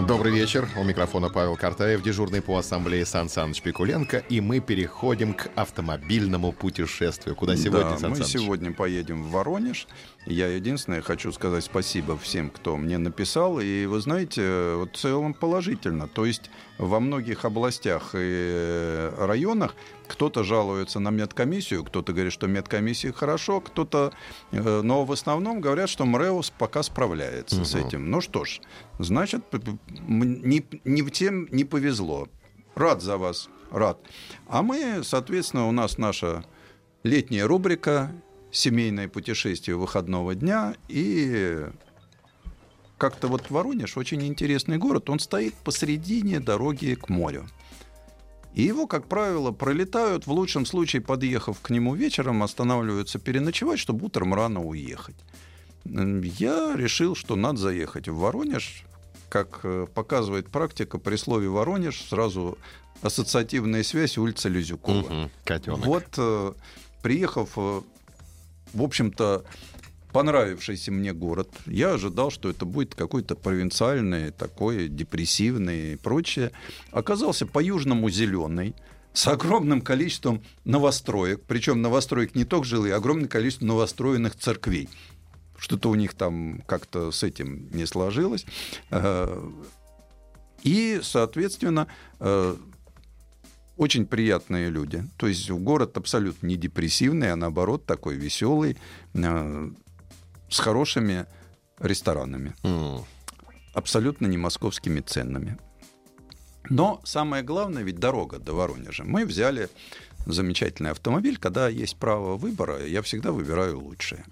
Добрый вечер. У микрофона Павел Картаев, дежурный по ассамблее Сан Саныч Пикуленко. И мы переходим к автомобильному путешествию. Куда сегодня, да, Сан мы Саныч? сегодня поедем в Воронеж. Я единственное хочу сказать спасибо всем, кто мне написал. И вы знаете, вот в целом положительно. То есть во многих областях и районах кто-то жалуется на медкомиссию, кто-то говорит, что медкомиссии хорошо, кто-то... э, Но в основном говорят, что МРЭОС пока справляется с этим. Ну что ж, значит, не, не тем не повезло. Рад за вас, рад. А мы, соответственно, у нас наша летняя рубрика «Семейное путешествие выходного дня». И как-то вот Воронеж очень интересный город. Он стоит посередине дороги к морю. И его, как правило, пролетают, в лучшем случае, подъехав к нему вечером, останавливаются переночевать, чтобы утром рано уехать. Я решил, что надо заехать в Воронеж. Как э, показывает практика, при слове «Воронеж» сразу ассоциативная связь улица Лизюкова. Мгм, Котенок. Вот, э, приехав, э, в общем-то, понравившийся мне город, я ожидал, что это будет какой-то провинциальный, такой депрессивный и прочее. Оказался по-южному зеленый, с огромным количеством новостроек, причем новостроек не только жилые, а огромное количество новостроенных церквей. Что-то у них там как-то с этим не сложилось. Э, И, соответственно, э, очень приятные люди. То есть город абсолютно не депрессивный, а наоборот такой веселый, э, с хорошими ресторанами, М, абсолютно не московскими ценами. Но самое главное, ведь дорога до Воронежа. Мы взяли замечательный автомобиль, когда есть право выбора, я всегда выбираю лучшее.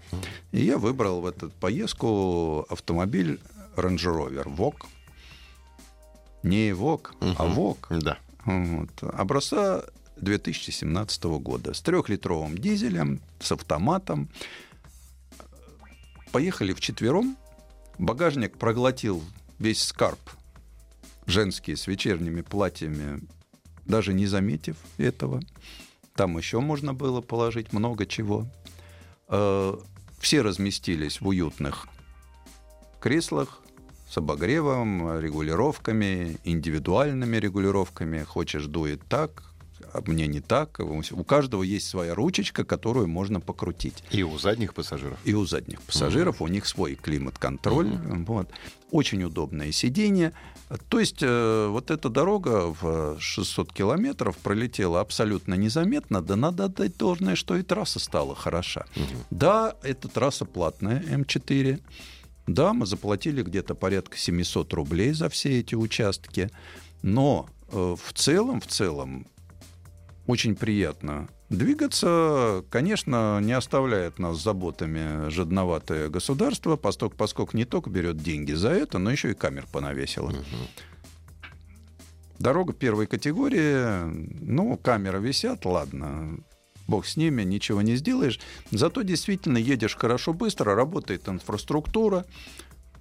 И я выбрал в эту поездку автомобиль Range Rover Vogue. Не Vogue, а Мгм. Vogue. Да. Вот. Образца 2017 года с трехлитровым дизелем, с автоматом. Поехали вчетвером. Багажник проглотил весь скарб женский с вечерними платьями, даже не заметив этого. Там еще можно было положить много чего. Э, Все разместились в уютных креслах с обогревом, регулировками, индивидуальными регулировками. Хочешь дует так, а мне не так. У каждого есть своя ручечка, которую можно покрутить. И у задних пассажиров. И у задних пассажиров у них свой климат-контроль. Вот. Очень удобное сиденье. То есть э, вот эта дорога в 600 километров пролетела абсолютно незаметно. Да надо отдать должное, что и трасса стала хороша. Да, эта трасса платная, М4. Да, мы заплатили где-то порядка 700 рублей за все эти участки. Но э, в целом, в целом, очень приятно двигаться. Конечно, не оставляет нас заботами жадноватое государство, поскольку, поскольку не только берет деньги за это, но еще и камер понавесило. Дорога первой категории, ну, камеры висят, ладно, бог с ними, ничего не сделаешь. Зато действительно едешь хорошо, быстро, работает инфраструктура,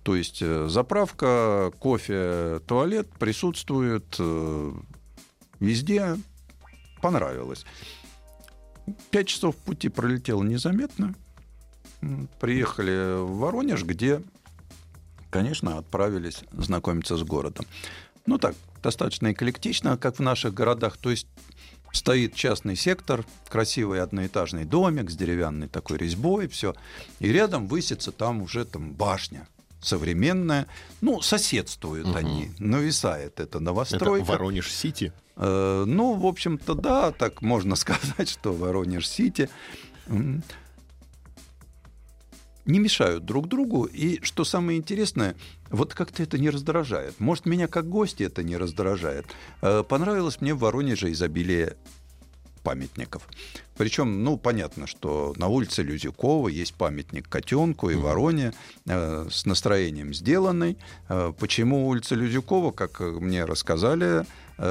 то есть э, заправка, кофе, туалет присутствует э, везде. Понравилось. Пять часов пути пролетело незаметно. Приехали в Воронеж, где, конечно, отправились знакомиться с городом. Ну так, достаточно эклектично, как в наших городах. То есть стоит частный сектор, красивый одноэтажный домик с деревянной такой резьбой, все. И рядом высится там уже там башня современная. Ну, соседствуют они. Нависает Это новостройка. Воронеж-Сити. Э, Ну, в общем-то, да, так можно сказать, что Воронеж-Сити не мешают друг другу. И что самое интересное, вот как-то это не раздражает. Может, меня как гости это не раздражает. Э, Понравилось мне в Воронеже изобилие памятников. Причем, ну, понятно, что на улице Люзюкова есть памятник котенку и вороне э, с настроением сделанный. Э, почему улица Люзюкова, как мне рассказали,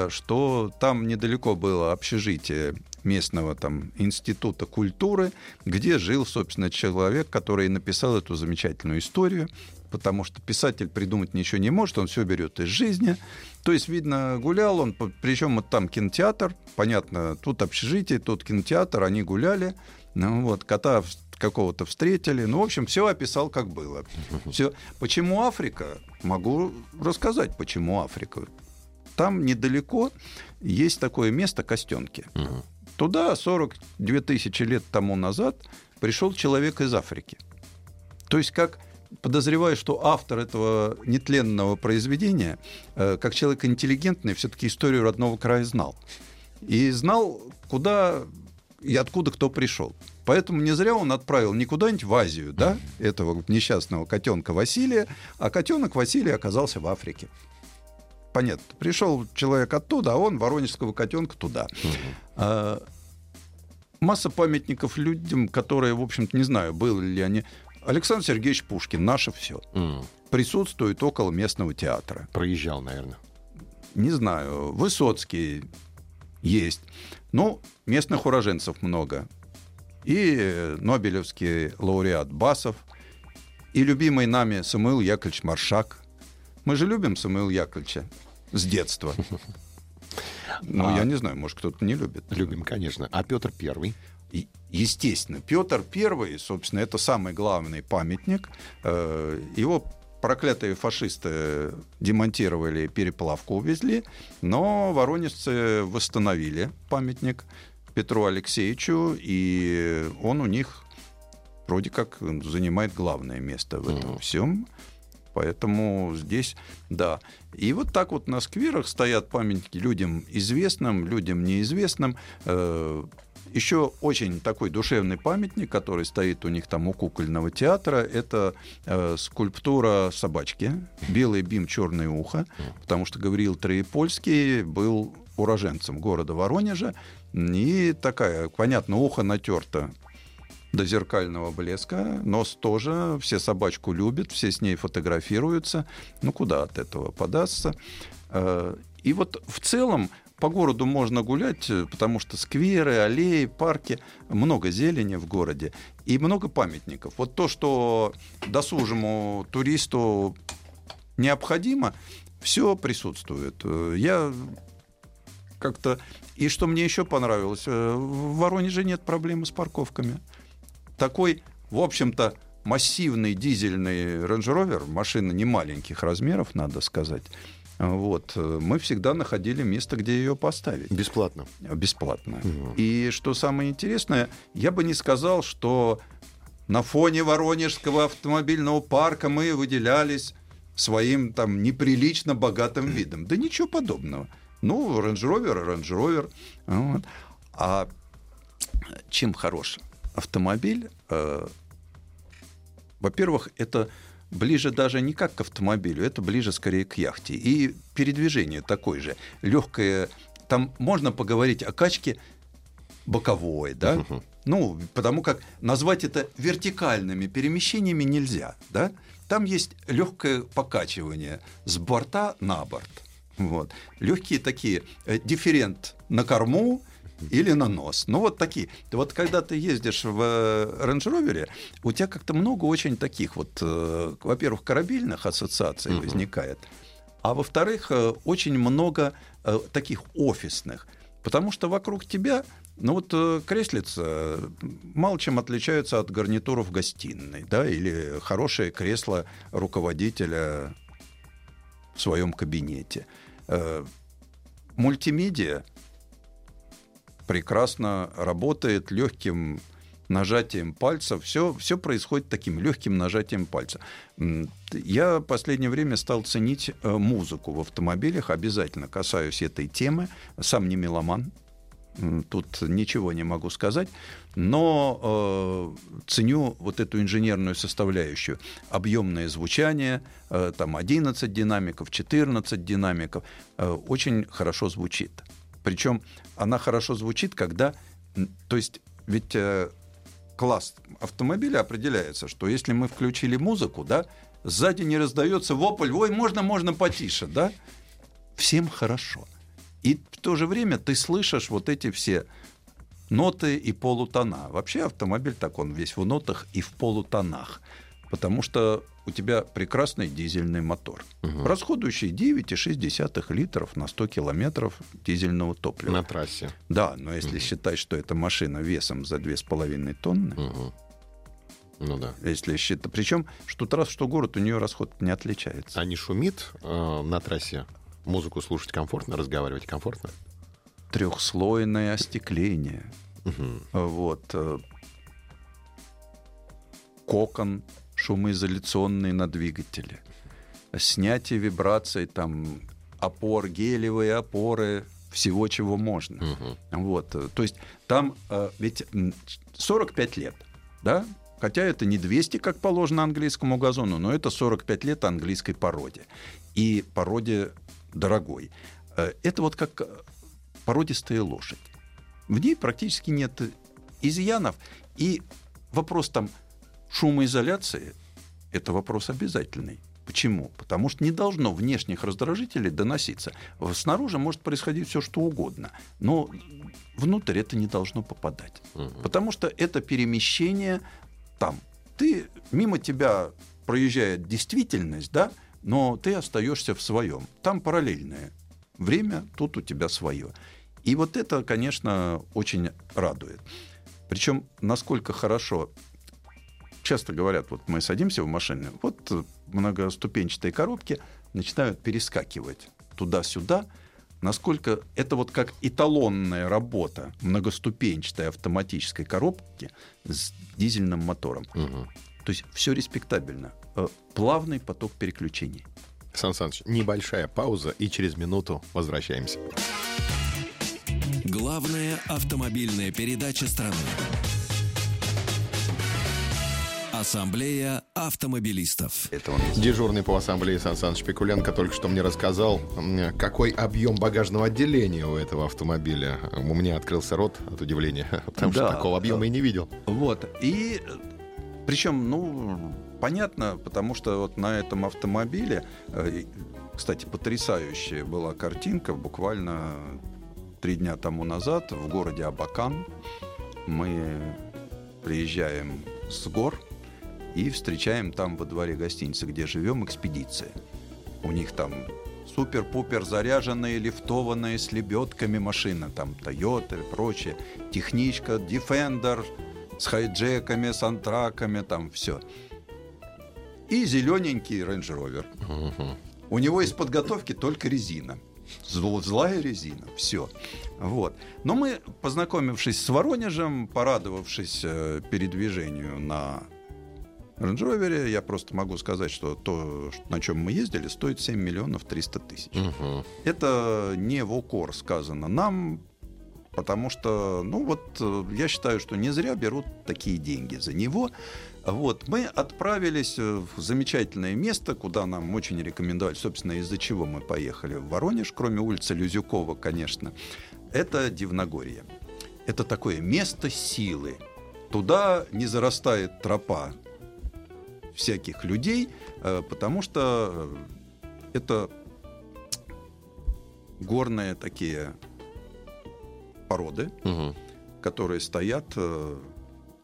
что там недалеко было общежитие местного там института культуры, где жил, собственно, человек, который написал эту замечательную историю потому что писатель придумать ничего не может, он все берет из жизни. То есть, видно, гулял он, причем вот там кинотеатр, понятно, тут общежитие, тут кинотеатр, они гуляли, ну вот, кота какого-то встретили. Ну, в общем, все описал, как было. Все. Почему Африка? Могу рассказать, почему Африка. Там недалеко есть такое место Костенки. Туда 42 тысячи лет тому назад пришел человек из Африки. То есть как подозреваю, что автор этого нетленного произведения, э, как человек интеллигентный, все-таки историю родного края знал. И знал, куда и откуда кто пришел. Поэтому не зря он отправил не куда-нибудь в Азию, да, этого несчастного котенка Василия, а котенок Василий оказался в Африке. Понятно. Пришел человек оттуда, а он воронежского котенка туда. А, масса памятников людям, которые, в общем-то, не знаю, были ли они Александр Сергеевич Пушкин, наше все. Mm. Присутствует около местного театра. Проезжал, наверное. Не знаю. Высоцкий есть. Ну, местных уроженцев много. И Нобелевский лауреат Басов, и любимый нами Самуил Яковлевич Маршак. Мы же любим Самуила Яковлевича с детства. Ну, а... я не знаю, может, кто-то не любит. Любим, конечно. А Петр Первый? естественно, Петр I, собственно, это самый главный памятник. Э, его проклятые фашисты демонтировали, переплавку увезли, но воронежцы восстановили памятник Петру Алексеевичу, и он у них вроде как занимает главное место в этом mm-hmm. всем. Поэтому здесь, да. И вот так вот на скверах стоят памятники людям известным, людям неизвестным. Э, еще очень такой душевный памятник, который стоит у них там у кукольного театра, это э, скульптура собачки, белый бим, черное ухо, потому что Гавриил Троепольский был уроженцем города Воронежа, и такая, понятно, ухо натерто до зеркального блеска. Нос тоже. Все собачку любят, все с ней фотографируются. Ну, куда от этого подастся? Э, и вот в целом по городу можно гулять, э, потому что скверы, аллеи, парки, много зелени в городе и много памятников. Вот то, что досужему туристу необходимо, все присутствует. Э, я как-то... И что мне еще понравилось, в Воронеже нет проблемы с парковками. Такой, в общем-то, массивный дизельный Range Rover, машина не маленьких размеров, надо сказать, вот, мы всегда находили место, где ее поставить. Бесплатно. Бесплатно. Угу. И что самое интересное, я бы не сказал, что на фоне Воронежского автомобильного парка мы выделялись своим там неприлично богатым видом. Да ничего подобного. Ну, Range Rover, Range Rover. Вот. А чем хорош автомобиль? Э, во-первых, это ближе даже не как к автомобилю, это ближе скорее к яхте. И передвижение такое же. Легкое. Там можно поговорить о качке боковой, да? Ну, потому как назвать это вертикальными перемещениями нельзя, да? Там есть легкое покачивание с борта на борт. Вот. Легкие такие э, дифферент на корму, или на нос. Ну, вот такие. Вот когда ты ездишь в э, Range Rover, у тебя как-то много очень таких вот, э, во-первых, корабельных ассоциаций угу. возникает, а во-вторых, э, очень много таких офисных. Потому что вокруг тебя ну вот креслица мало чем отличаются от гарнитуров гостиной, да, или хорошее кресло руководителя в своем кабинете. Мультимедиа прекрасно работает легким нажатием пальца. Все, все происходит таким легким нажатием пальца. Я в последнее время стал ценить э, музыку в автомобилях. Обязательно касаюсь этой темы. Сам не меломан. Тут ничего не могу сказать, но э, ценю вот эту инженерную составляющую. Объемное звучание, э, там 11 динамиков, 14 динамиков, э, очень хорошо звучит. Причем она хорошо звучит, когда... То есть ведь э, класс автомобиля определяется, что если мы включили музыку, да, сзади не раздается вопль, ой, можно, можно потише, да, всем хорошо. И в то же время ты слышишь вот эти все ноты и полутона. Вообще автомобиль так, он весь в нотах и в полутонах. Потому что у тебя прекрасный дизельный мотор, угу. расходующий 9,6 литров на 100 километров дизельного топлива. На трассе. Да, но если угу. считать, что эта машина весом за 2,5 тонны, угу. Ну да. Если считать. Причем, что трасса, что город, у нее расход не отличается. А не шумит э, на трассе? Музыку слушать комфортно, разговаривать комфортно? Трехслойное остекление. Угу. Вот. Э, кокон шумоизоляционный на двигателе. Снятие вибраций, там, опор, гелевые опоры, всего, чего можно. Угу. Вот. Э, то есть там э, ведь 45 лет, да? Хотя это не 200, как положено английскому газону, но это 45 лет английской породе. И породе дорогой. Э, это вот как породистая лошадь. В ней практически нет изъянов. И вопрос там шумоизоляции – это вопрос обязательный. Почему? Потому что не должно внешних раздражителей доноситься. Снаружи может происходить все, что угодно, но внутрь это не должно попадать. Угу. Потому что это перемещение там. Ты мимо тебя проезжает действительность, да, но ты остаешься в своем. Там параллельное время, тут у тебя свое. И вот это, конечно, очень радует. Причем, насколько хорошо часто говорят, вот мы садимся в машину, вот многоступенчатые коробки начинают перескакивать туда-сюда, насколько это вот как эталонная работа многоступенчатой автоматической коробки с дизельным мотором. Угу. То есть все респектабельно. Э, плавный поток переключений. Сан Саныч, небольшая пауза, и через минуту возвращаемся. Главная автомобильная передача страны. Ассамблея автомобилистов. Это он. Дежурный по ассамблее Сан Саныч Пикуленко только что мне рассказал, какой объем багажного отделения у этого автомобиля. У меня открылся рот от удивления, потому да, что такого объема и не видел. Вот. И причем, ну, понятно, потому что вот на этом автомобиле, э, кстати, потрясающая была картинка, буквально три дня тому назад в городе Абакан мы приезжаем с гор и встречаем там во дворе гостиницы, где живем, экспедиция. У них там супер-пупер заряженные, лифтованные с лебедками машины, там Toyota и прочее, техничка, Defender с хайджеками, с антраками, там все. И зелененький Range Rover. Угу. У него из подготовки только резина. Злая резина, все. Вот. Но мы, познакомившись с Воронежем, порадовавшись э, передвижению на Range я просто могу сказать, что то, на чем мы ездили, стоит 7 миллионов 300 тысяч. Угу. Это не в укор сказано нам, потому что, ну вот, э, я считаю, что не зря берут такие деньги за него. Вот, мы отправились в замечательное место, куда нам очень рекомендовали, собственно, из-за чего мы поехали в Воронеж, кроме улицы Люзюкова, конечно. Это Дивногорье. Это такое место силы. Туда не зарастает тропа всяких людей, э, потому что э, это горные такие породы, угу. которые стоят, э,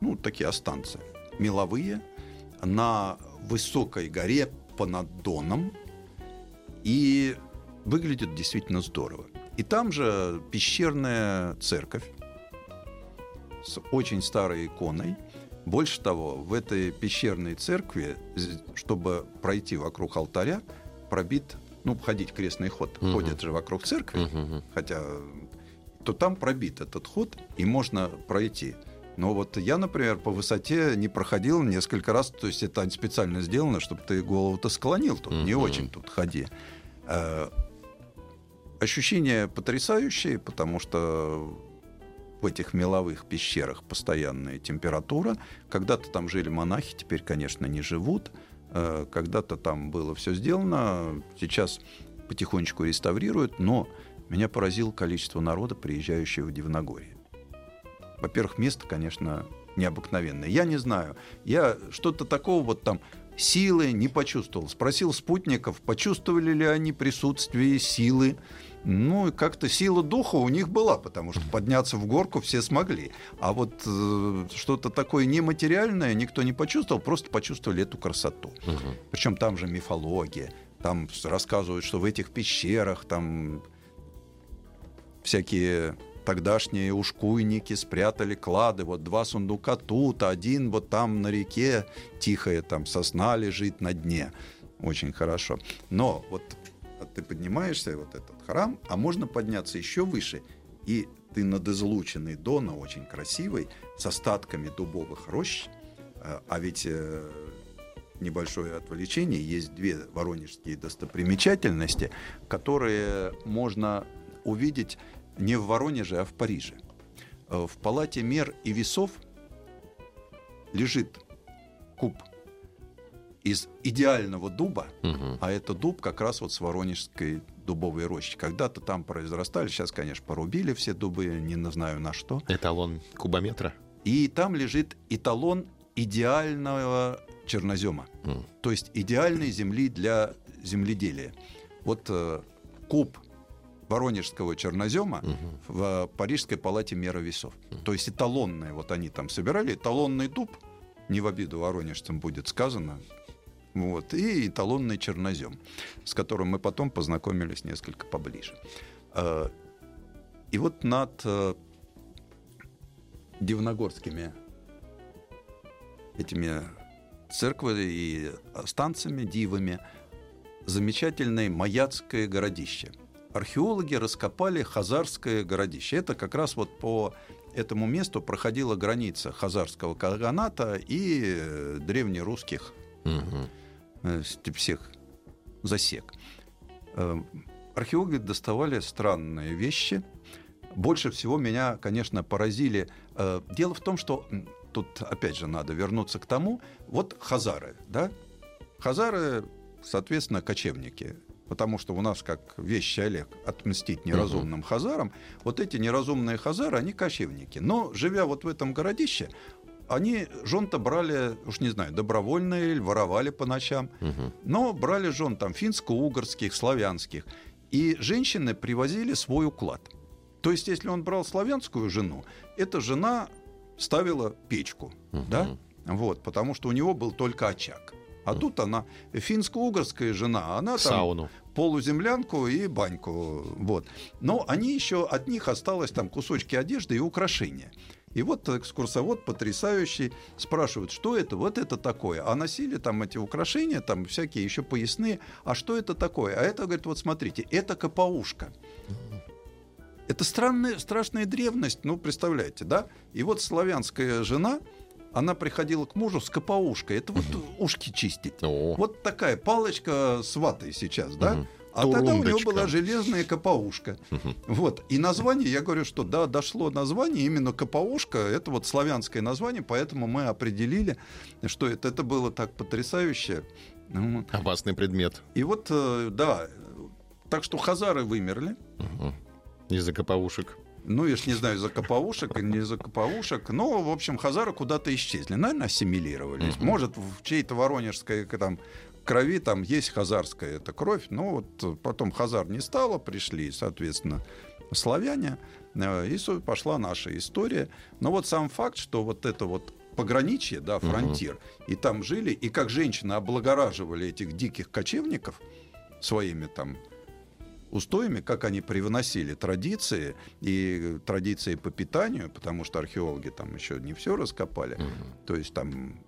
ну, такие останцы, меловые, на высокой горе понад Доном, и выглядит действительно здорово. И там же пещерная церковь с очень старой иконой – больше того, в этой пещерной церкви, чтобы пройти вокруг алтаря, пробит, ну, ходить крестный ход, угу. ходят же вокруг церкви, угу. хотя то там пробит этот ход, и можно пройти. Но вот я, например, по высоте не проходил несколько раз, то есть это специально сделано, чтобы ты голову-то склонил, тут uh не очень тут ходи. Э, ощущения потрясающие, потому что в этих меловых пещерах постоянная температура. Когда-то там жили монахи, теперь, конечно, не живут. Э, когда-то там было все сделано, сейчас потихонечку реставрируют, но меня поразило количество народа, приезжающего в Дивногорье. Во-первых, место, конечно, необыкновенное. Я не знаю, я что-то такого вот там силы не почувствовал. Спросил спутников, почувствовали ли они присутствие силы. Ну, и как-то сила духа у них была, потому что подняться в горку все смогли. А вот э, что-то такое нематериальное никто не почувствовал, просто почувствовали эту красоту. Угу. Причем там же мифология. Там рассказывают, что в этих пещерах там всякие тогдашние ушкуйники спрятали клады. Вот два сундука тут, один вот там на реке, тихая там сосна лежит на дне. Очень хорошо. Но вот ты поднимаешься, вот этот храм, а можно подняться еще выше, и ты над излученной Дона, очень красивой, с остатками дубовых рощ, э, а ведь э, небольшое отвлечение, есть две воронежские достопримечательности, которые можно увидеть не в Воронеже, а в Париже. Э, в палате мер и весов лежит куб из идеального дуба, угу. а это дуб как раз вот с Воронежской дубовой рощи. Когда-то там произрастали, сейчас, конечно, порубили все дубы, не знаю на что. Эталон кубометра. И там лежит эталон идеального чернозема, mm. то есть идеальной земли для земледелия. Вот э, куб воронежского чернозема угу. в Парижской палате мера весов. Угу. То есть эталонные, вот они там собирали, эталонный дуб, не в обиду воронежцам будет сказано, вот, и эталонный чернозем, с которым мы потом познакомились несколько поближе. А, и вот над э, Дивногорскими этими церквами и станциями, дивами, замечательное Маяцкое городище – археологи раскопали Хазарское городище. Это как раз вот по этому месту проходила граница Хазарского каганата и э, древнерусских угу. всех засек. Э, археологи доставали странные вещи. Больше всего меня, конечно, поразили. Дело в том, что тут опять же надо вернуться к тому. Вот хазары, да? Хазары, соответственно, кочевники потому что у нас, как вещи Олег, отмстить неразумным угу. хазарам, вот эти неразумные хазары, они кочевники. Но, живя вот в этом городище, они жен-то брали, уж не знаю, добровольно или воровали по ночам, угу. но брали жен там финско-угорских, славянских. И женщины привозили свой уклад. То есть, если он брал славянскую жену, эта жена ставила печку, угу. да, вот, потому что у него был только очаг. А тут она финско-угорская жена, она там Сауну. полуземлянку и баньку. Вот. Но они еще, от них осталось там кусочки одежды и украшения. И вот экскурсовод потрясающий спрашивает, что это, вот это такое. А носили там эти украшения, там всякие еще поясные. А что это такое? А это, говорит, вот смотрите, это капаушка. Это странная, страшная древность, ну, представляете, да? И вот славянская жена, она приходила к мужу с капаушкой. Это вот ушки чистить. О. Вот такая палочка с ватой сейчас, да? Угу. А тогда у него была железная капаушка. Угу. Вот. И название, я говорю, что да, дошло название, именно капаушка, это вот славянское название, поэтому мы определили, что это, это было так потрясающе. Опасный предмет. И вот, э, да, так что хазары вымерли. Угу. Из-за капаушек ну, я ж не знаю, или не из-за капаушек, но, в общем, хазары куда-то исчезли. Наверное, ассимилировались. Может, в чьей-то воронежской там, крови там есть хазарская эта кровь, но вот потом хазар не стало, пришли, соответственно, славяне, э, и пошла наша история. Но вот сам факт, что вот это вот пограничье, да, фронтир, угу. и там жили, и как женщины облагораживали этих диких кочевников своими там устоями, как они привносили традиции и традиции по питанию, потому что археологи там еще не все раскопали. Угу. То есть там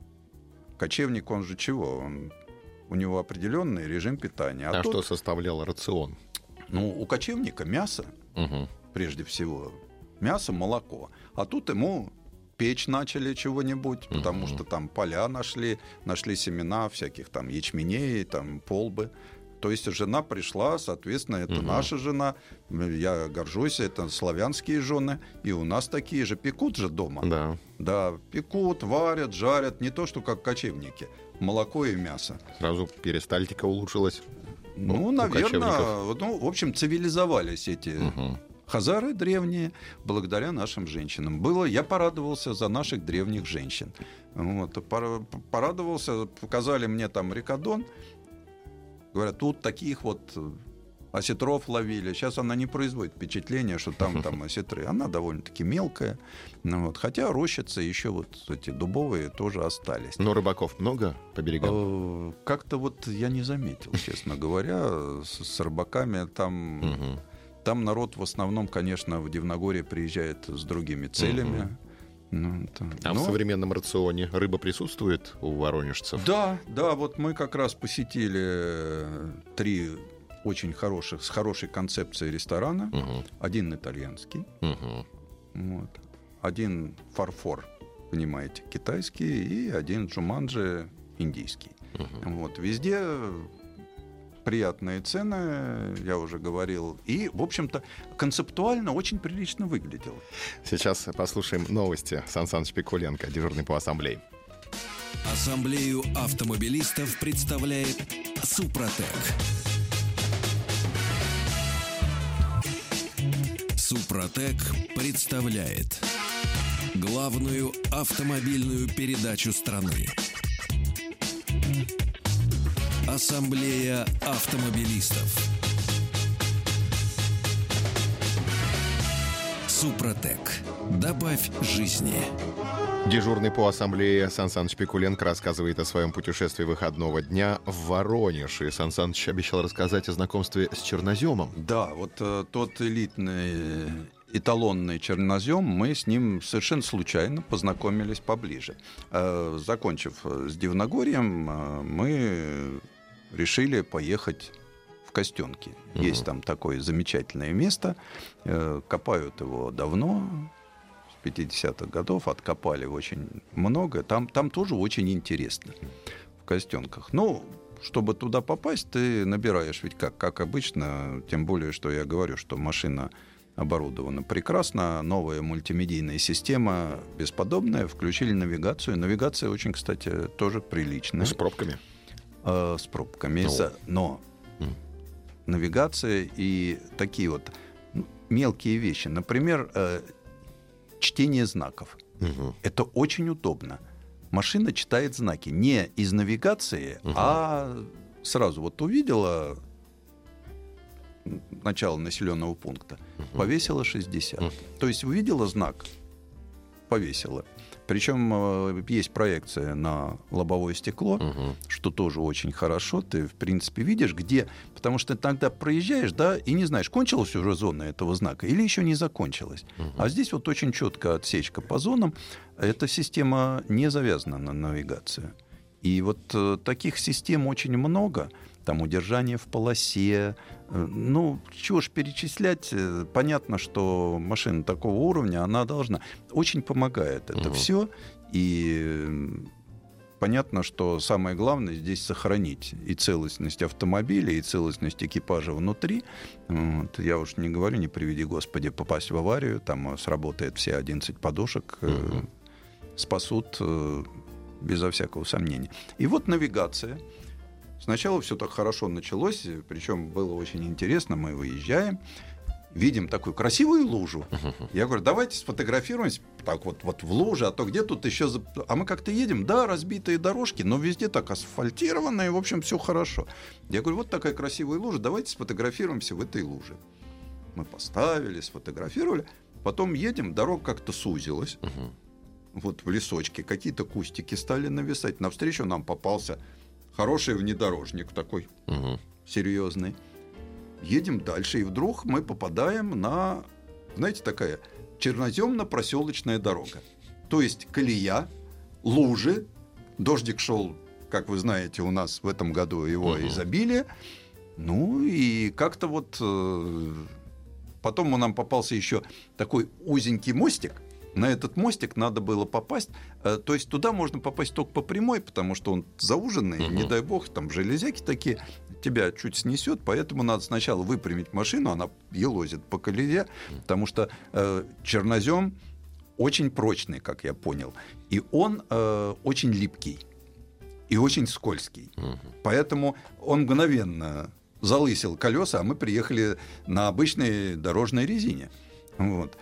кочевник, он же чего? Он, у него определенный режим питания. А, а тут, что составлял рацион? Ну, у кочевника мясо, угу. прежде всего. Мясо, молоко. А тут ему печь начали чего-нибудь, потому что там поля нашли, нашли семена всяких там ячменей, там полбы. То есть жена пришла, соответственно, это угу. наша жена. Я горжусь, это славянские жены. И у нас такие же пекут же дома. Да. Да, пекут, варят, жарят. Не то, что как кочевники. Молоко и мясо. Сразу перистальтика улучшилась. Ну, наверное, ну, в общем, цивилизовались эти угу. хазары древние благодаря нашим женщинам. Было, я порадовался за наших древних женщин. Вот, порадовался, показали мне там Рикадон. Говорят, тут таких вот осетров ловили. Сейчас она не производит впечатления, что там, там осетры. Она довольно-таки мелкая. Ну, вот. Хотя рощицы еще вот эти дубовые тоже остались. Но рыбаков много по берегам? Э, как-то вот я не заметил, честно говоря. С, с рыбаками там... Там народ в основном, конечно, в Дивногорье приезжает с другими целями. Ну, там, а но... в современном рационе рыба присутствует у воронежцев? Да, да, вот мы как раз посетили э, три очень хороших, с хорошей концепцией ресторана. Угу. Один итальянский, угу. вот, один фарфор, понимаете, китайский, и один джуманджи индийский. Угу. Вот, везде приятные цены, я уже говорил, и, в общем-то, концептуально очень прилично выглядел. Сейчас послушаем новости. Сан Саныч Пикуленко, дежурный по ассамблее. Ассамблею автомобилистов представляет Супротек. Супротек представляет главную автомобильную передачу страны. Ассамблея автомобилистов. Супротек. Добавь жизни. Дежурный по ассамблее Сан Саныч Пикуленко рассказывает о своем путешествии выходного дня в Воронеж. И Сан Саныч обещал рассказать о знакомстве с черноземом. Да, вот э, тот элитный эталонный чернозем, мы с ним совершенно случайно познакомились поближе. Э, закончив с Дивногорьем, э, мы решили поехать в Костенки. Угу. Есть там такое замечательное место. Э, копают его давно, 50-х годов, откопали очень много. Там, там тоже очень интересно в Костенках. Ну, чтобы туда попасть, ты набираешь, ведь как, как обычно, тем более, что я говорю, что машина оборудована прекрасно, новая мультимедийная система бесподобная, включили навигацию. Навигация очень, кстати, тоже приличная. С пробками? Э, с пробками. Ну. Но mm. навигация и такие вот ну, мелкие вещи. Например, э, чтение знаков. Угу. Это очень удобно. Машина читает знаки не из навигации, угу. а сразу вот увидела начало населенного пункта, угу. повесила 60. Угу. То есть увидела знак, повесила. Причем э, есть проекция на лобовое стекло, угу. что тоже очень хорошо. Ты, в принципе, видишь, где... Потому что тогда проезжаешь, да, и не знаешь, кончилась уже зона этого знака или еще не закончилась. Угу. А здесь вот очень четко отсечка по зонам. Эта система не завязана на навигацию. И вот э, таких систем очень много там удержание в полосе. Э, ну, чего ж перечислять, э, понятно, что машина такого уровня, она должна. Очень помогает это угу. все. И понятно, что самое главное здесь сохранить и целостность автомобиля, и целостность экипажа внутри. Вот. Я уж не говорю, не приведи Господи, попасть в аварию, там сработает все 11 подушек, угу. спасут безо всякого сомнения. И вот навигация – Сначала все так хорошо началось, причем было очень интересно. Мы выезжаем, видим такую красивую лужу. Я говорю, давайте сфотографируемся так вот, вот в луже, а то где тут еще... А мы как-то едем, да, разбитые дорожки, но везде так асфальтированные, в общем, все хорошо. Я говорю, вот такая красивая лужа, давайте сфотографируемся в этой луже. Мы поставили, сфотографировали, потом едем, дорога как-то сузилась. Вот в лесочке какие-то кустики стали нависать. Навстречу нам попался хороший внедорожник такой, угу. серьезный. Едем дальше, и вдруг мы попадаем на, знаете, такая черноземно-проселочная дорога. То есть колея, лужи, дождик шел, как вы знаете, у нас в этом году его угу. изобилие. Ну и как-то вот э, потом нам попался еще такой узенький мостик, на этот мостик надо было попасть. Э, то есть туда можно попасть только по прямой, потому что он зауженный, угу. не дай бог, там железяки такие, тебя чуть снесет, поэтому надо сначала выпрямить машину, она елозит по колее, потому что э, чернозем очень прочный, как я понял, и он э, очень липкий и очень скользкий. Угу. Поэтому он мгновенно залысил колеса, а мы приехали на обычной дорожной резине. Вот.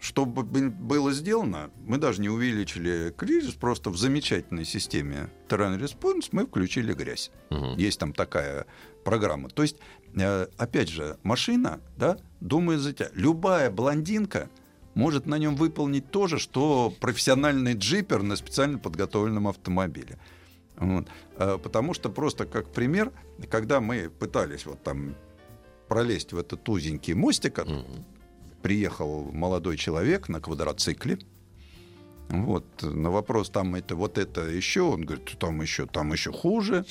Что было сделано, мы даже не увеличили кризис, просто в замечательной системе Terrain Response мы включили грязь. Угу. Есть там такая программа. То есть, э, опять же, машина, да, думает за тебя. Любая блондинка может на нем выполнить то же, что профессиональный джипер на специально подготовленном автомобиле. Вот. Э, потому что просто как пример, когда мы пытались вот там пролезть в этот узенький мостик, угу приехал молодой человек на квадроцикле. Вот, на вопрос, там это, вот это еще, он говорит, там еще, там еще хуже.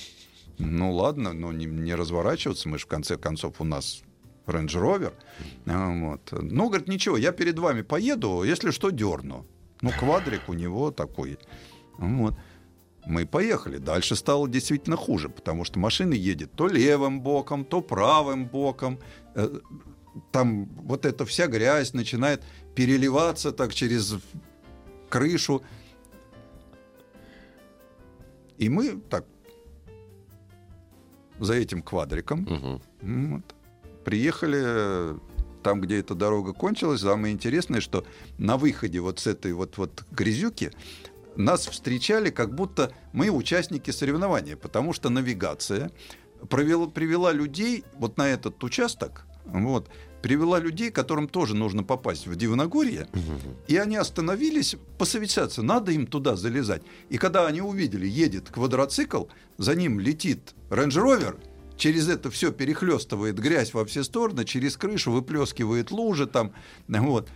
Ну ладно, но не, не разворачиваться, мы же в конце концов у нас Range Rover. Вот. Ну, говорит, ничего, я перед вами поеду, если что, дерну. Ну, квадрик у него такой. Вот. Мы поехали. Дальше стало действительно хуже, потому что машина едет то левым боком, то правым боком. Там вот эта вся грязь начинает переливаться так через крышу. И мы так за этим квадриком угу. вот, приехали там, где эта дорога кончилась. Самое интересное, что на выходе вот с этой вот, вот грязюки нас встречали, как будто мы участники соревнования, потому что навигация провела, привела людей вот на этот участок, вот, привела людей, которым тоже нужно попасть в Дивногорье, угу. и они остановились посовещаться, надо им туда залезать. И когда они увидели, едет квадроцикл, за ним летит Range Rover, через это все перехлестывает грязь во все стороны, через крышу выплескивает лужи там, вот.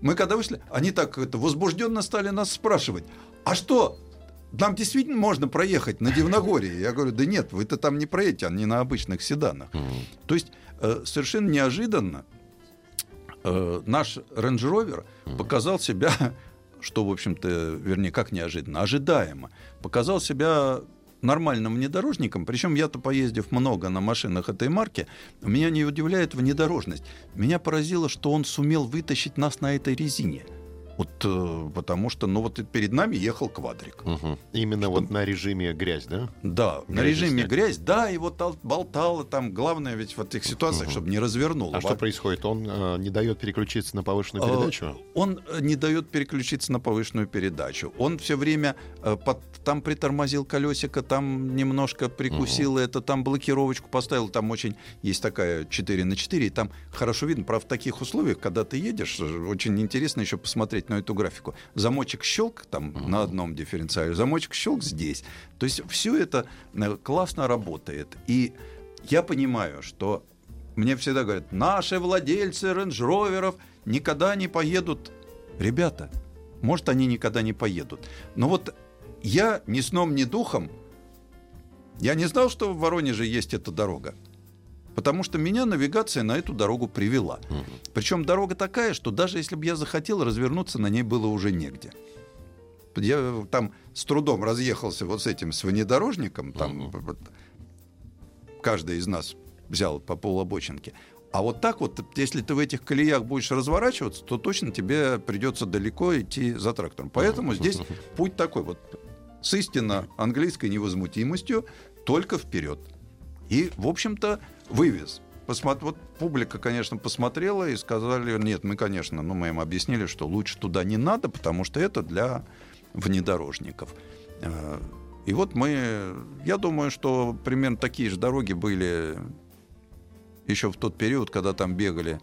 Мы когда вышли, они так это, возбужденно стали нас спрашивать, а что, нам действительно можно проехать на Дивногорье? Я говорю, да нет, вы-то там не проедете, а не на обычных седанах. Mm-hmm. То есть Э, совершенно неожиданно э, наш Range Rover показал себя, что, в общем-то, вернее, как неожиданно, ожидаемо, показал себя нормальным внедорожником, причем я-то поездив много на машинах этой марки, меня не удивляет внедорожность. Меня поразило, что он сумел вытащить нас на этой резине – вот, э, потому что, ну вот перед нами ехал квадрик. Угу. Именно что... вот на режиме грязь, да? Да, грязь на режиме грязь, да, и вот болтало там. Главное ведь в этих ситуациях, угу. чтобы не развернуло. А что происходит? Он э, не дает переключиться на повышенную э, передачу? Э, он не дает переключиться на повышенную передачу. Он все время э, под, там притормозил колесико, там немножко прикусил угу. это, там блокировочку поставил. Там очень есть такая 4 на 4, и там хорошо видно. Правда, в таких условиях, когда ты едешь, очень интересно еще посмотреть посмотреть на эту графику. Замочек щелк там uh-huh. на одном дифференциале, замочек щелк здесь. То есть все это э, классно работает. И я понимаю, что мне всегда говорят, наши владельцы рейндж-роверов никогда не поедут. Ребята, может, они никогда не поедут. Но вот я ни сном, ни духом, я не знал, что в Воронеже есть эта дорога. Потому что меня навигация на эту дорогу привела. Угу. Причем дорога такая, что даже если бы я захотел, развернуться на ней было уже негде. Я там с трудом разъехался вот с этим, с внедорожником. Там угу. каждый из нас взял по полобочинке. А вот так вот, если ты в этих колеях будешь разворачиваться, то точно тебе придется далеко идти за трактором. Поэтому здесь путь такой вот с истинно английской невозмутимостью только вперед. И, в общем-то, вывез. Посмотр... Вот публика, конечно, посмотрела и сказали, нет, мы, конечно, ну, мы им объяснили, что лучше туда не надо, потому что это для внедорожников. Э, и вот мы, я думаю, что примерно такие же дороги были еще в тот период, когда там бегали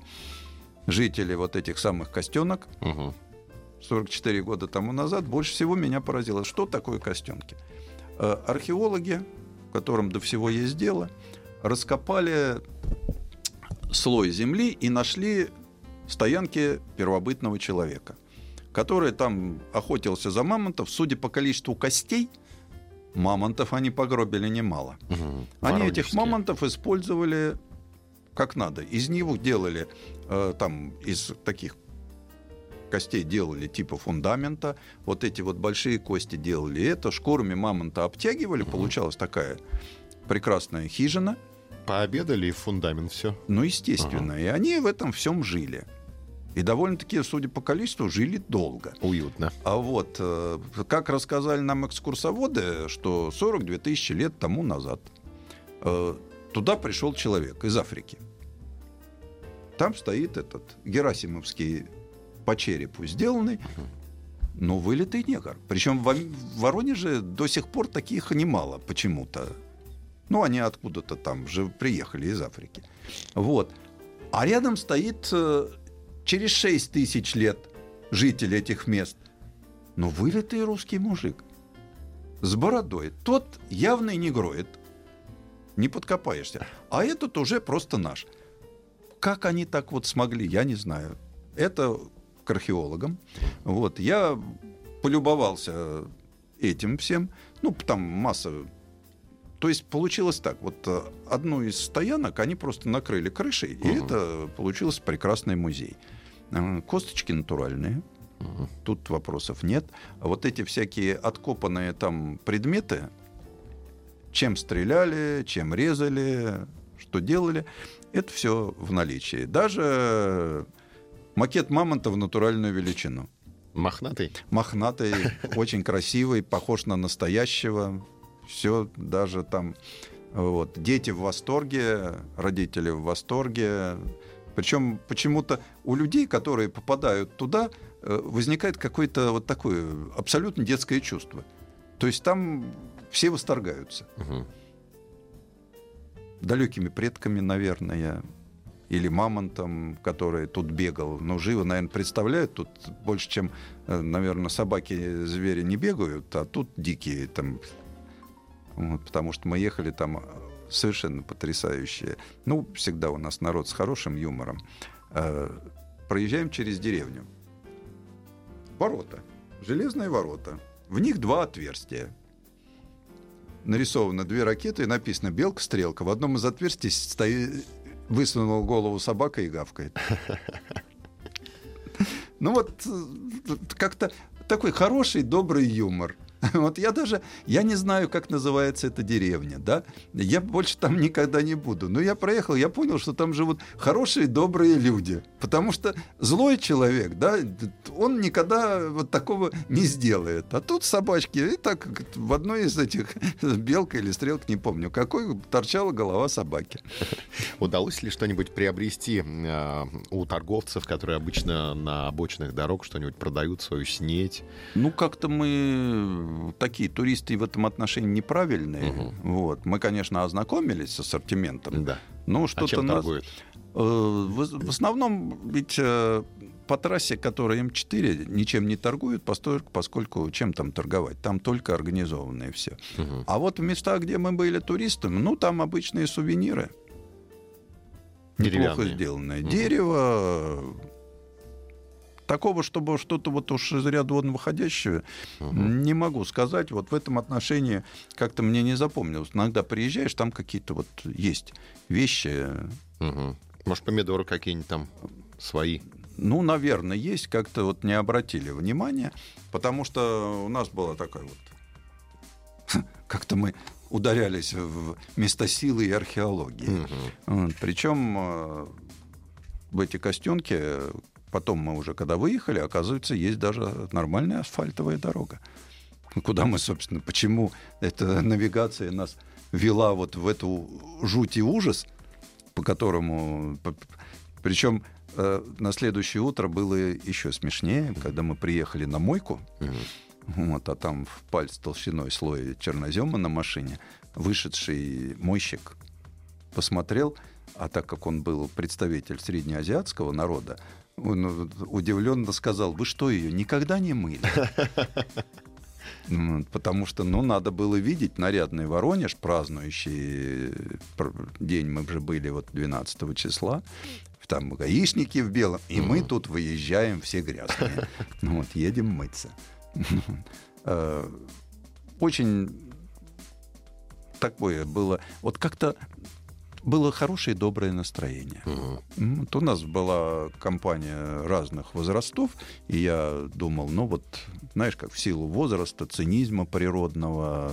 жители вот этих самых Костенок. Угу. 44 года тому назад. Больше всего меня поразило, что такое Костенки. Э, археологи, которым до всего есть дело, раскопали слой земли и нашли стоянки первобытного человека, который там охотился за мамонтов. Судя по количеству костей, мамонтов они погробили немало. Угу, они этих мамонтов использовали как надо. Из них делали э, там из таких костей делали типа фундамента, вот эти вот большие кости делали это, шкурами мамонта обтягивали, угу. получалась такая прекрасная хижина – пообедали и в фундамент все. Ну, естественно. Ага. И они в этом всем жили. И довольно-таки, судя по количеству, жили долго. Уютно. А вот, э, как рассказали нам экскурсоводы, что 42 тысячи лет тому назад э, туда пришел человек из Африки. Там стоит этот Герасимовский по черепу сделанный, но вылитый негр. Причем в Воронеже до сих пор таких немало почему-то. Ну, они откуда-то там же приехали из Африки. Вот. А рядом стоит э, через 6 тысяч лет житель этих мест. Но вылитый русский мужик с бородой. Тот явный негроид. Не подкопаешься. А этот уже просто наш. Как они так вот смогли, я не знаю. Это к археологам. Вот. Я полюбовался этим всем. Ну, там масса то есть получилось так, вот э, одну из стоянок они просто накрыли крышей, угу. и это получился прекрасный музей. Э, косточки натуральные, угу. тут вопросов нет. Вот эти всякие откопанные там предметы, чем стреляли, чем резали, что делали, это все в наличии. Даже макет мамонта в натуральную величину. Мохнатый? Мохнатый, очень красивый, похож на настоящего. Все даже там... Вот. Дети в восторге, родители в восторге. Причем почему-то у людей, которые попадают туда, э, возникает какое-то вот такое абсолютно детское чувство. То есть там все восторгаются. Угу. Далекими предками, наверное, или мамонтом, который тут бегал. Ну, живо, наверное, представляют, тут больше, чем, э, наверное, собаки, звери не бегают, а тут дикие там. Вот, потому что мы ехали там э, совершенно потрясающие. Ну, всегда у нас народ с хорошим юмором. Э, проезжаем через деревню. Ворота. Железные ворота. В них два отверстия. Нарисовано две ракеты и написано «Белка-стрелка». В одном из отверстий стоит высунула голову собака и гавкает. Ну вот э, как-то такой хороший, добрый юмор. Вот я даже, я не знаю, как называется эта деревня, да, я больше там никогда не буду. Но я проехал, я понял, что там живут хорошие, добрые люди. Потому что злой человек, да, он никогда вот такого не сделает. А тут собачки, и так в одной из этих, белка или стрелка, не помню, какой торчала голова собаки. Удалось ли что-нибудь приобрести э, у торговцев, которые обычно на обочинах дорог что-нибудь продают, свою снеть? Ну, как-то мы такие туристы в этом отношении неправильные. Угу. Вот. Мы, конечно, ознакомились с ассортиментом. Да. Но что-то а нас... торгуют? Э, в основном ведь э, по трассе, которая М4, ничем не торгуют, поскольку, поскольку чем там торговать? Там только организованные все. Угу. А вот в местах, где мы были туристами, ну, там обычные сувениры. Неплохо сделанное. Угу. Дерево, такого, чтобы что-то вот уж из ряда вон выходящего, угу. не могу сказать. Вот в этом отношении как-то мне не запомнилось. Иногда приезжаешь, там какие-то вот есть вещи. Угу. Может, помидоры какие-нибудь там свои? Ну, наверное, есть. Как-то вот не обратили внимания, потому что у нас была такая вот... Как-то мы ударялись в место силы и археологии. Угу. Причем э, в эти костюнки Потом мы уже, когда выехали, оказывается, есть даже нормальная асфальтовая дорога. Куда мы, собственно, почему эта навигация нас вела вот в эту жуть и ужас, по которому... Причем э, на следующее утро было еще смешнее, когда мы приехали на мойку, вот, а там в пальц толщиной слой чернозема на машине, вышедший мойщик посмотрел, а так как он был представитель среднеазиатского народа, он удивленно сказал, вы что, ее никогда не мыли? Потому что, ну, надо было видеть нарядный Воронеж, празднующий день, мы же были вот 12 числа, там гаишники в белом, и мы тут выезжаем все грязные. Ну вот, едем мыться. Э, очень такое было. Вот как-то было хорошее и доброе настроение. Угу. Вот у нас была компания разных возрастов, и я думал, ну вот, знаешь, как в силу возраста, цинизма природного,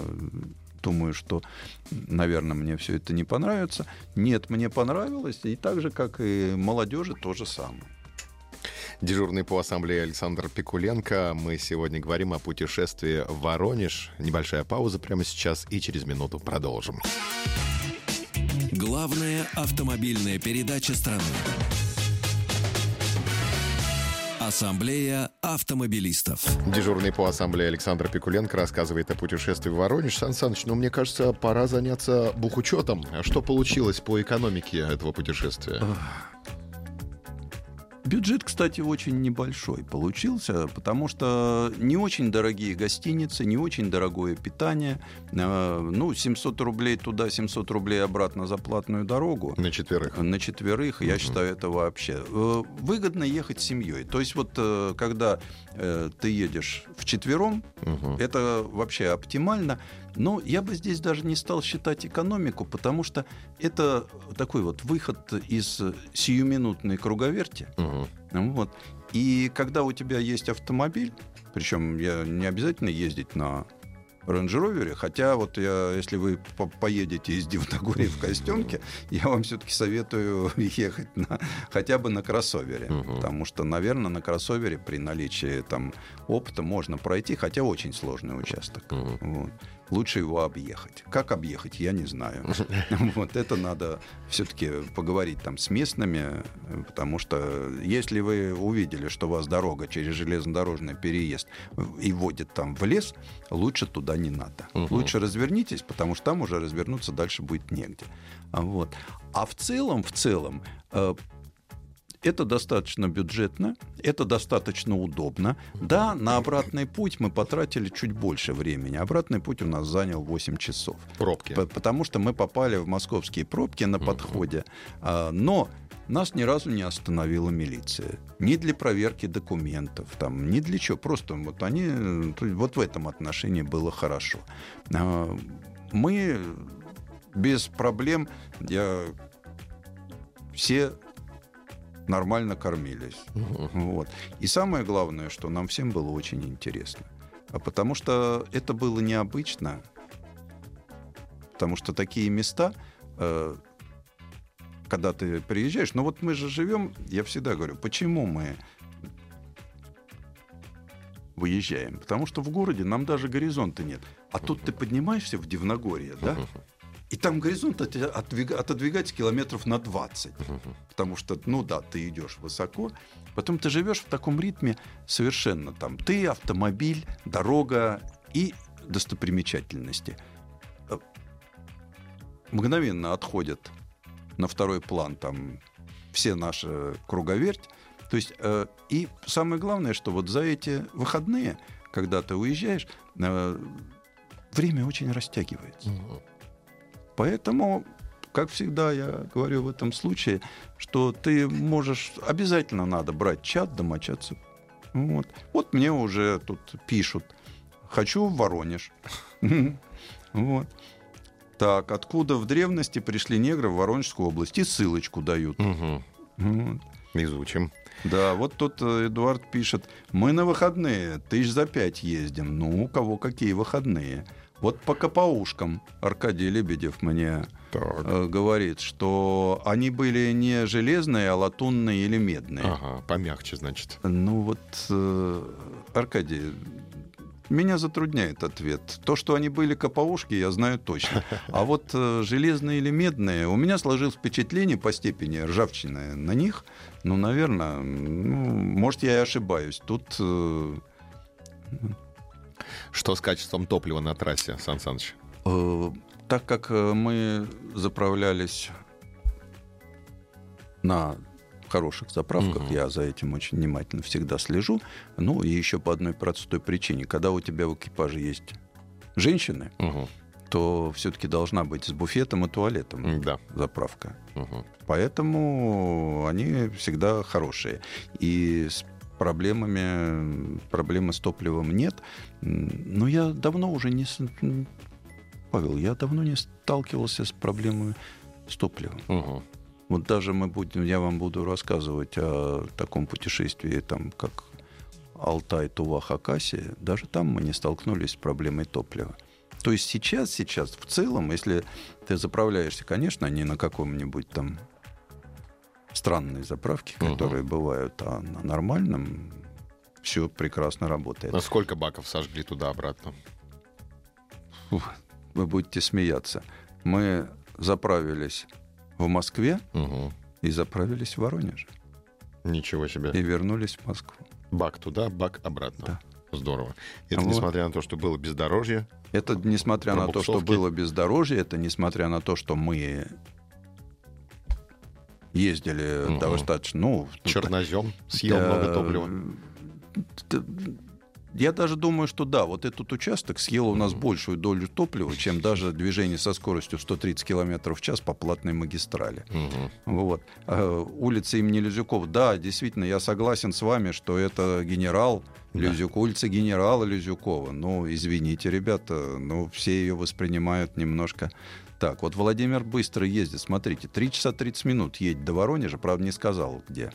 думаю, что, наверное, мне все это не понравится. Нет, мне понравилось, и так же, как и молодежи, то же самое. Дежурный по ассамблее Александр Пикуленко. Мы сегодня говорим о путешествии в Воронеж. Небольшая пауза прямо сейчас и через минуту продолжим. Главная автомобильная передача страны. Ассамблея автомобилистов. Дежурный по ассамблее Александр Пикуленко рассказывает о путешествии в Воронеж. Сан Саныч, ну, мне кажется, пора заняться бухучетом. А что получилось по экономике этого путешествия? Бюджет, кстати, очень небольшой получился, потому что не очень дорогие гостиницы, не очень дорогое питание. Э, ну, 700 рублей туда, 700 рублей обратно за платную дорогу. На четверых. На четверых, я считаю, это вообще. Э, выгодно ехать с семьей. То есть вот э, когда ты едешь в четвером, угу. это вообще оптимально. Но я бы здесь даже не стал считать экономику, потому что это такой вот выход из сиюминутной круговерти. Угу. Вот. И когда у тебя есть автомобиль, причем я не обязательно ездить на Rover, хотя вот я, если вы по поедете из Дивногории в Костенке, я вам все-таки советую ехать на, хотя бы на кроссовере, угу. потому что, наверное, на кроссовере при наличии там опыта можно пройти, хотя очень сложный участок. Угу. Вот лучше его объехать. Как объехать, я не знаю. Вот это надо все-таки поговорить там с местными, потому что если вы увидели, что у вас дорога через железнодорожный переезд и водит там в лес, лучше туда не надо. Лучше развернитесь, потому что там уже развернуться дальше будет негде. Вот. А в целом, в целом, э, это достаточно бюджетно, это достаточно удобно. Да, на обратный путь мы потратили чуть больше времени. Обратный путь у нас занял 8 часов. Пробки. Потому что мы попали в московские пробки на подходе. А, но нас ни разу не остановила милиция. Ни для проверки документов, там, ни для чего. Просто вот они... Вот в этом отношении было хорошо. А, мы без проблем... Я все нормально кормились. Угу. Вот. И самое главное, что нам всем было очень интересно. А потому что это было необычно. Потому что такие места, э, когда ты приезжаешь, ну вот мы же живем, я всегда говорю, почему мы выезжаем? Потому что в городе нам даже горизонта нет. А тут ты поднимаешься в Дивногорье, да? И там горизонт отодвигается километров на 20. Потому что, ну да, ты идешь высоко, потом ты живешь в таком ритме совершенно там. Ты, автомобиль, дорога и достопримечательности. Э, мгновенно отходят на второй план там все наши круговерть. То есть, э, и самое главное, что вот за эти выходные, когда ты уезжаешь, э, время очень растягивается. Поэтому, как всегда, я говорю в этом случае, что ты можешь, обязательно надо брать чат, домочадцев. Вот. вот мне уже тут пишут, хочу в Воронеж. Вот. Так, откуда в древности пришли негры в Воронежскую область? И ссылочку дают. Изучим. Да, вот тут э, Эдуард пишет, мы на выходные тысяч за пять ездим. Ну, у кого какие выходные? Вот по КПУшкам Аркадий Лебедев мне э, говорит, что они были не железные, а латунные или медные. Ага, помягче, значит. Ну вот, э, Аркадий, меня затрудняет ответ. То, что они были КПУшки, я знаю точно. А вот э, железные или медные, у меня сложилось впечатление по степени ржавчины на них. Ну, наверное, ну, может, я и ошибаюсь. Тут... Э, что с качеством топлива на трассе, Сан Саныч? Э, так как э, мы заправлялись на хороших заправках, угу. я за этим очень внимательно всегда слежу. Ну и еще по одной простой причине. Когда у тебя в экипаже есть женщины, угу. то все-таки должна быть с буфетом и туалетом да. заправка. Угу. Поэтому они всегда хорошие. И с проблемами, проблемы с топливом нет. Но я давно уже не... Павел, я давно не сталкивался с проблемой с топливом. Угу. Вот даже мы будем, я вам буду рассказывать о таком путешествии, там, как Алтай, Тува, Хакасия. Даже там мы не столкнулись с проблемой топлива. То есть сейчас, сейчас в целом, если ты заправляешься, конечно, не на каком-нибудь там странные заправки, которые угу. бывают, а на нормальном все прекрасно работает. На сколько баков сожгли туда-обратно? Вы будете смеяться. Мы заправились в Москве Угу. и заправились в Воронеже. Ничего себе. И вернулись в Москву. Бак туда, бак обратно. Да. Здорово. Это Вот. несмотря на то, что было бездорожье. Это несмотря на то, что было бездорожье, это несмотря на то, что мы ездили Мгм. достаточно, ну, Чернозем съел Да, много топлива. Я даже думаю, что да, вот этот участок съел у нас большую долю топлива, чем даже движение со скоростью в 130 км в час по платной магистрали. Мгм. Вот. А, Улица имени Лизюкова. Да, действительно, я согласен с вами, что это генерал Лизюк, улица генерала Лизюкова. Ну, извините, ребята, ну, все ее воспринимают немножко так. Вот Владимир быстро ездит, смотрите, 3 часа 30 минут едет до Воронежа, правда, не сказал, где.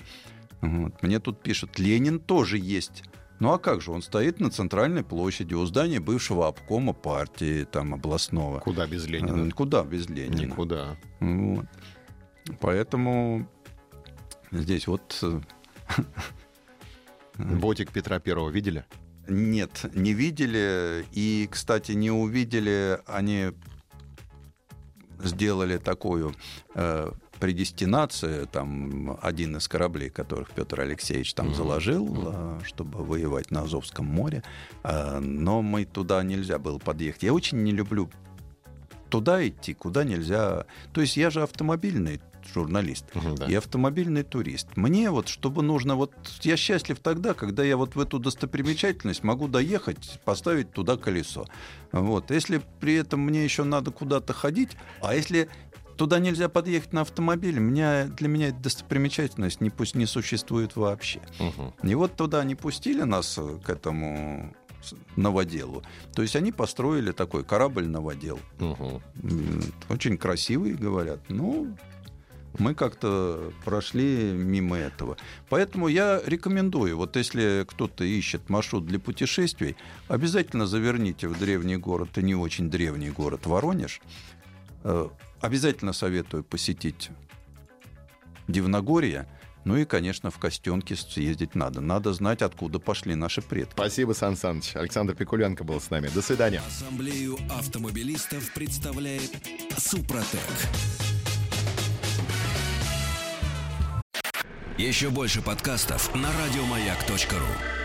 Вот. Мне тут пишут, Ленин тоже есть. Ну а как же, он стоит на центральной площади у здания бывшего обкома партии там областного. Куда без Э, Ленина? Куда без Ленина? Никуда. Вот. Поэтому здесь вот э, Ботик Петра Первого видели? нет, не видели. И, кстати, не увидели, они сделали такую э, предестинацию, там один из кораблей, которых Петр Алексеевич там заложил, э, чтобы воевать на Азовском море. Э, но мы туда нельзя было подъехать. Я очень не люблю туда идти, куда нельзя. То есть я же автомобильный журналист. Мгм, да. И автомобильный турист. Мне вот, чтобы нужно, вот я счастлив тогда, когда я вот в эту достопримечательность могу доехать, поставить туда колесо. Вот. Если при этом мне еще надо куда-то ходить, а если туда нельзя подъехать на автомобиле, меня, для меня эта достопримечательность не, пусть не существует вообще. Мгм. И вот туда не пустили нас э, к этому новоделу. То есть они построили такой корабль-новодел. Мгм. М, Очень красивый, говорят. Ну, мы как-то прошли мимо этого. Поэтому я рекомендую, вот если кто-то ищет маршрут для путешествий, обязательно заверните в древний город, и не очень древний город Воронеж. Обязательно советую посетить Дивногорье. Ну и, конечно, в Костенке съездить надо. Надо знать, откуда пошли наши предки. Спасибо, Сан Саныч. Александр Пикуленко был с нами. До свидания. Ассамблею автомобилистов представляет Супротек. Еще больше подкастов на радиомаяк.ру.